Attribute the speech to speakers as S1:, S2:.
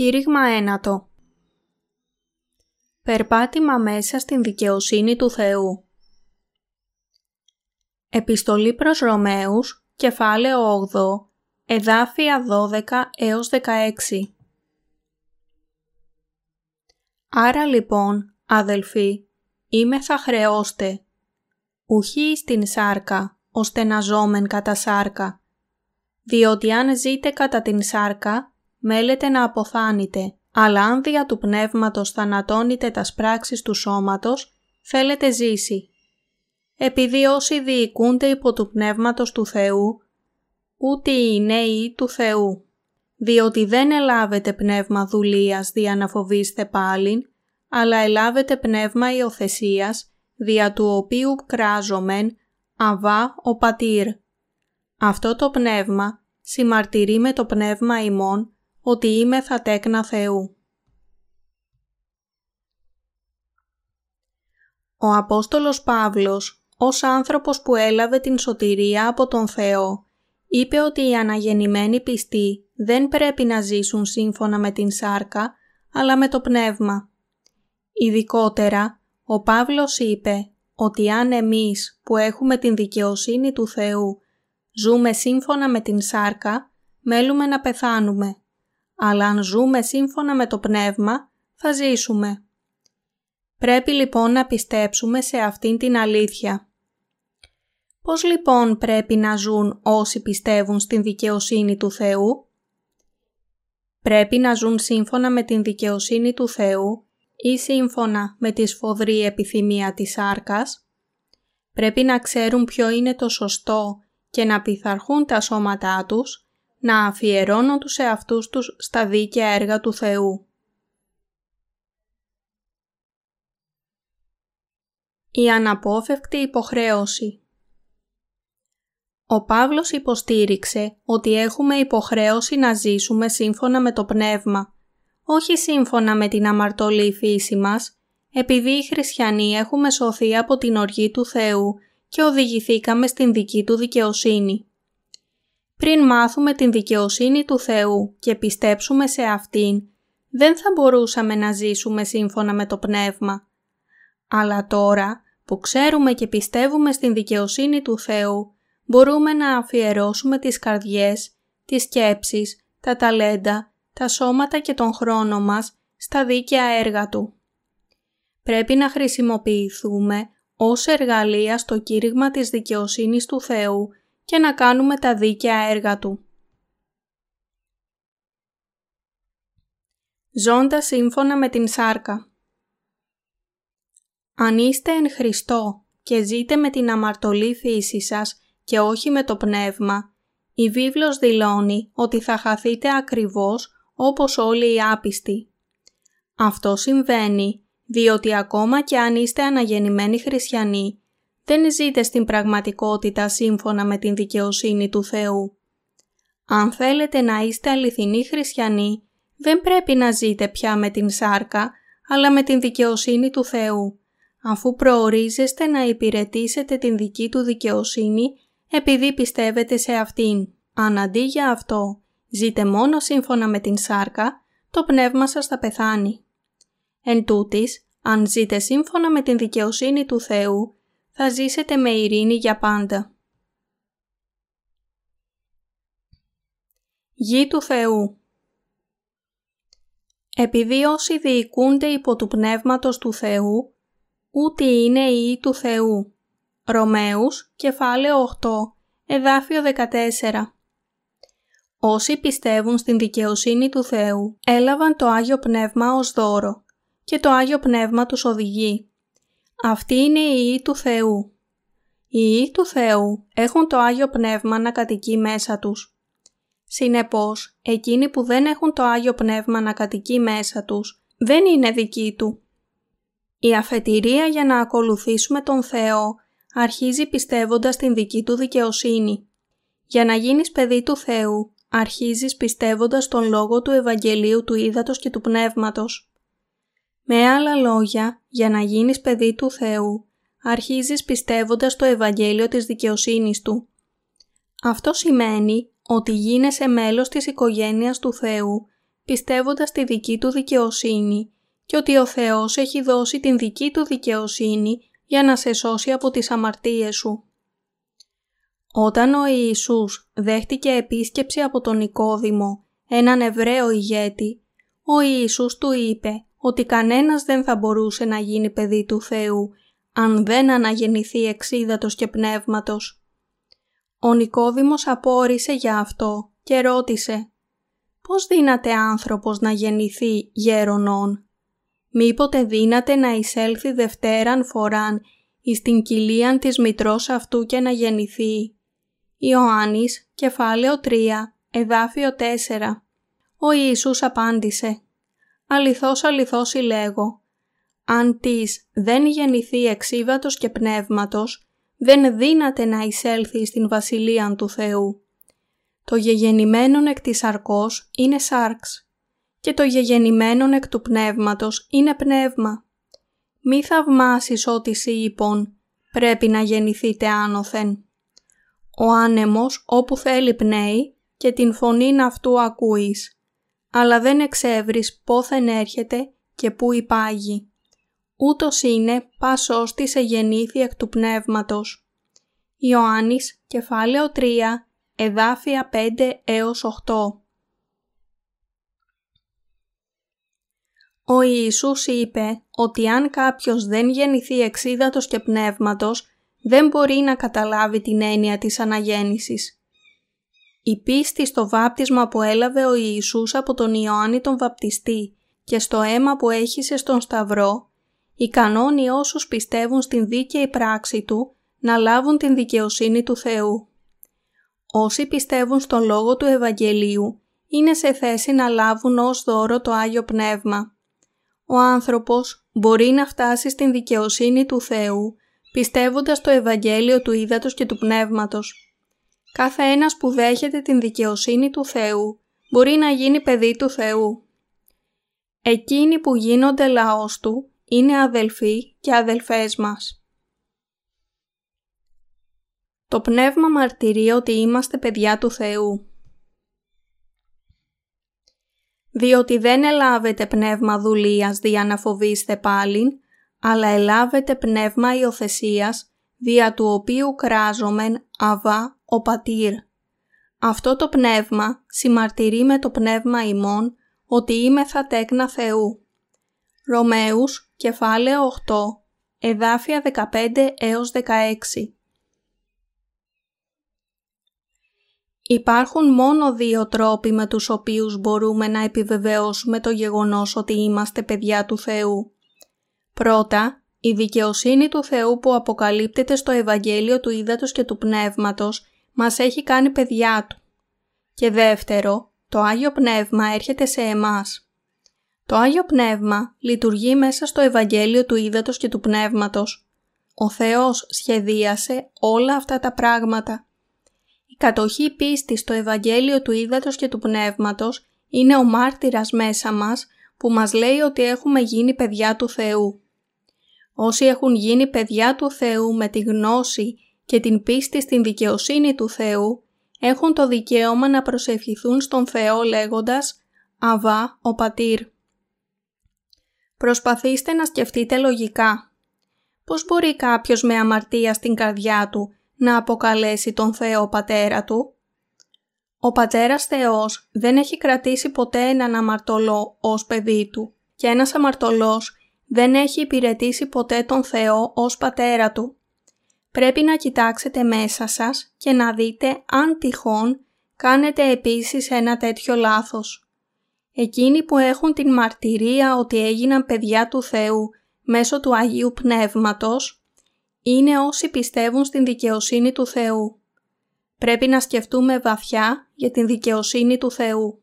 S1: Κήρυγμα ένατο. Περπάτημα μέσα στην δικαιοσύνη του Θεού. Επιστολή προς Ρωμαίους, κεφάλαιο 8, εδάφια 12 έως 16 Άρα λοιπόν, αδελφοί, είμαι θα χρεώστε, ουχή στην σάρκα, ώστε να ζώμεν κατά σάρκα, διότι αν ζείτε κατά την σάρκα, μέλετε να αποθάνετε, αλλά αν δια του πνεύματος θανατώνετε τας πράξεις του σώματος, θέλετε ζήσει. Επειδή όσοι διοικούνται υπό του πνεύματος του Θεού, ούτε οι νέοι του Θεού, διότι δεν ελάβετε πνεύμα δουλείας δια να φοβήστε πάλιν, αλλά ελάβετε πνεύμα υιοθεσίας, δια του οποίου κράζομεν, αβά ο πατήρ. Αυτό το πνεύμα συμμαρτυρεί με το πνεύμα ημών ότι είμαι θα τέκνα Θεού. Ο Απόστολος Παύλος, ως άνθρωπος που έλαβε την σωτηρία από τον Θεό, είπε ότι οι αναγεννημένοι πιστοί δεν πρέπει να ζήσουν σύμφωνα με την σάρκα, αλλά με το πνεύμα. Ειδικότερα, ο Παύλος είπε ότι αν εμείς που έχουμε την δικαιοσύνη του Θεού ζούμε σύμφωνα με την σάρκα, μέλουμε να πεθάνουμε αλλά αν ζούμε σύμφωνα με το πνεύμα, θα ζήσουμε. Πρέπει λοιπόν να πιστέψουμε σε αυτήν την αλήθεια. Πώς λοιπόν πρέπει να ζουν όσοι πιστεύουν στην δικαιοσύνη του Θεού; Πρέπει να ζουν σύμφωνα με την δικαιοσύνη του Θεού ή σύμφωνα με τη σφοδρή επιθυμία της άρκας; Πρέπει να ξέρουν ποιο είναι το σωστό και να πειθαρχούν τα σώματά τους; Να αφιερώνουν τους εαυτούς τους στα δίκαια έργα του Θεού. Η αναπόφευκτη υποχρέωση Ο Παύλος υποστήριξε ότι έχουμε υποχρέωση να ζήσουμε σύμφωνα με το Πνεύμα, όχι σύμφωνα με την αμαρτωλή φύση μας, επειδή οι χριστιανοί έχουμε σωθεί από την οργή του Θεού και οδηγηθήκαμε στην δική του δικαιοσύνη. Πριν μάθουμε την δικαιοσύνη του Θεού και πιστέψουμε σε Αυτήν, δεν θα μπορούσαμε να ζήσουμε σύμφωνα με το Πνεύμα. Αλλά τώρα που ξέρουμε και πιστεύουμε στην δικαιοσύνη του Θεού, μπορούμε να αφιερώσουμε τις καρδιές, τις σκέψεις, τα ταλέντα, τα σώματα και τον χρόνο μας στα δίκαια έργα Του. Πρέπει να χρησιμοποιηθούμε ως εργαλεία στο κήρυγμα της δικαιοσύνης του Θεού και να κάνουμε τα δίκαια έργα Του. Ζώντα σύμφωνα με την σάρκα Αν είστε εν Χριστώ και ζείτε με την αμαρτωλή φύση σας και όχι με το πνεύμα, η βίβλος δηλώνει ότι θα χαθείτε ακριβώς όπως όλοι οι άπιστοι. Αυτό συμβαίνει διότι ακόμα και αν είστε αναγεννημένοι χριστιανοί, δεν ζείτε στην πραγματικότητα σύμφωνα με την δικαιοσύνη του Θεού. Αν θέλετε να είστε αληθινοί χριστιανοί, δεν πρέπει να ζείτε πια με την σάρκα, αλλά με την δικαιοσύνη του Θεού, αφού προορίζεστε να υπηρετήσετε την δική του δικαιοσύνη επειδή πιστεύετε σε αυτήν. Αν αντί για αυτό ζείτε μόνο σύμφωνα με την σάρκα, το πνεύμα σας θα πεθάνει. Εν τούτης, αν ζείτε σύμφωνα με την δικαιοσύνη του Θεού, θα ζήσετε με ειρήνη για πάντα. Γη του Θεού Επειδή όσοι διοικούνται υπό του Πνεύματος του Θεού, ούτε είναι οι του Θεού. Ρωμαίους, κεφάλαιο 8, εδάφιο 14 Όσοι πιστεύουν στην δικαιοσύνη του Θεού, έλαβαν το Άγιο Πνεύμα ως δώρο και το Άγιο Πνεύμα τους οδηγεί. Αυτή είναι η Υιοί του Θεού. Οι Υιοί του Θεού έχουν το Άγιο Πνεύμα να κατοικεί μέσα τους. Συνεπώς, εκείνοι που δεν έχουν το Άγιο Πνεύμα να κατοικεί μέσα τους, δεν είναι δικοί του. Η αφετηρία για να ακολουθήσουμε τον Θεό αρχίζει πιστεύοντας την δική του δικαιοσύνη. Για να γίνεις παιδί του Θεού, αρχίζεις πιστεύοντας τον λόγο του Ευαγγελίου του Ήδατος και του Πνεύματος. Με άλλα λόγια, για να γίνεις παιδί του Θεού, αρχίζεις πιστεύοντας το Ευαγγέλιο της δικαιοσύνης Του. Αυτό σημαίνει ότι γίνεσαι μέλος της οικογένειας του Θεού, πιστεύοντας τη δική του δικαιοσύνη και ότι ο Θεός έχει δώσει την δική του δικαιοσύνη για να σε σώσει από τις αμαρτίες σου. Όταν ο Ιησούς δέχτηκε επίσκεψη από τον Νικόδημο, έναν Εβραίο ηγέτη, ο Ιησούς του είπε ότι κανένας δεν θα μπορούσε να γίνει παιδί του Θεού αν δεν αναγεννηθεί εξίδατος και πνεύματος. Ο Νικόδημος απόρρισε για αυτό και ρώτησε «Πώς δύναται άνθρωπος να γεννηθεί γέρονον» μήποτε δύναται να εισέλθει δευτέραν φοράν εις την κοιλίαν της μητρός αυτού και να γεννηθεί. Ιωάννης, κεφάλαιο 3, εδάφιο 4. Ο Ιησούς απάντησε «Αληθώς αληθώς συλλέγω, αν της δεν γεννηθεί εξίβατος και πνεύματος, δεν δύναται να εισέλθει στην Βασιλεία του Θεού. Το γεγεννημένον εκ της αρκός είναι σάρξ και το γεγεννημένον εκ του πνεύματος είναι πνεύμα. Μη θαυμάσεις ότι σύ είπων, πρέπει να γεννηθείτε άνωθεν. Ο άνεμος όπου θέλει πνέει και την φωνήν αυτού ακούεις, αλλά δεν εξεύρεις πόθεν έρχεται και πού υπάγει. Ούτως είναι πας ώστι σε γεννήθη εκ του πνεύματος. Ιωάννης, κεφάλαιο 3, εδάφια 5 έως 8. Ο Ιησούς είπε ότι αν κάποιος δεν γεννηθεί εξίδατος και πνεύματος, δεν μπορεί να καταλάβει την έννοια της αναγέννησης. Η πίστη στο βάπτισμα που έλαβε ο Ιησούς από τον Ιωάννη τον Βαπτιστή και στο αίμα που έχησε στον Σταυρό, ικανώνει όσους πιστεύουν στην δίκαιη πράξη Του να λάβουν την δικαιοσύνη του Θεού. Όσοι πιστεύουν στον Λόγο του Ευαγγελίου είναι σε θέση να λάβουν ως δώρο το Άγιο Πνεύμα ο άνθρωπος μπορεί να φτάσει στην δικαιοσύνη του Θεού πιστεύοντας το Ευαγγέλιο του Ήδατος και του Πνεύματος. Κάθε ένας που δέχεται την δικαιοσύνη του Θεού μπορεί να γίνει παιδί του Θεού. Εκείνοι που γίνονται λαός Του είναι αδελφοί και αδελφές μας. Το Πνεύμα μαρτυρεί ότι είμαστε παιδιά του Θεού. διότι δεν ελάβετε πνεύμα δουλείας δια να φοβήστε πάλιν, αλλά ελάβετε πνεύμα υιοθεσίας δια του οποίου κράζομεν αβά ο πατήρ. Αυτό το πνεύμα συμμαρτυρεί με το πνεύμα ημών ότι είμαι θα τέκνα Θεού. Ρωμαίους, κεφάλαιο 8, εδάφια 15 έως 16 Υπάρχουν μόνο δύο τρόποι με τους οποίους μπορούμε να επιβεβαιώσουμε το γεγονός ότι είμαστε παιδιά του Θεού. Πρώτα, η δικαιοσύνη του Θεού που αποκαλύπτεται στο Ευαγγέλιο του Ήδατος και του Πνεύματος μας έχει κάνει παιδιά Του. Και δεύτερο, το Άγιο Πνεύμα έρχεται σε εμάς. Το Άγιο Πνεύμα λειτουργεί μέσα στο Ευαγγέλιο του Ήδατος και του Πνεύματος. Ο Θεός σχεδίασε όλα αυτά τα πράγματα κατοχή πίστη στο Ευαγγέλιο του Ήδατος και του Πνεύματος είναι ο μάρτυρας μέσα μας που μας λέει ότι έχουμε γίνει παιδιά του Θεού. Όσοι έχουν γίνει παιδιά του Θεού με τη γνώση και την πίστη στην δικαιοσύνη του Θεού, έχουν το δικαίωμα να προσευχηθούν στον Θεό λέγοντας «Αβά ο Πατήρ». Προσπαθήστε να σκεφτείτε λογικά. Πώς μπορεί κάποιος με αμαρτία στην καρδιά του να αποκαλέσει τον Θεό Πατέρα Του; Ο Πατέρας Θεός δεν έχει κρατήσει ποτέ έναν αμαρτωλό ως παιδί Του και ένας αμαρτωλός δεν έχει υπηρετήσει ποτέ τον Θεό ως Πατέρα Του. Πρέπει να κοιτάξετε μέσα σας και να δείτε αν τυχόν κάνετε επίσης ένα τέτοιο λάθος. Εκείνοι που έχουν την μαρτυρία ότι έγιναν παιδιά του Θεού μέσω του Αγίου Πνεύματος είναι όσοι πιστεύουν στην δικαιοσύνη του Θεού. Πρέπει να σκεφτούμε βαθιά για την δικαιοσύνη του Θεού.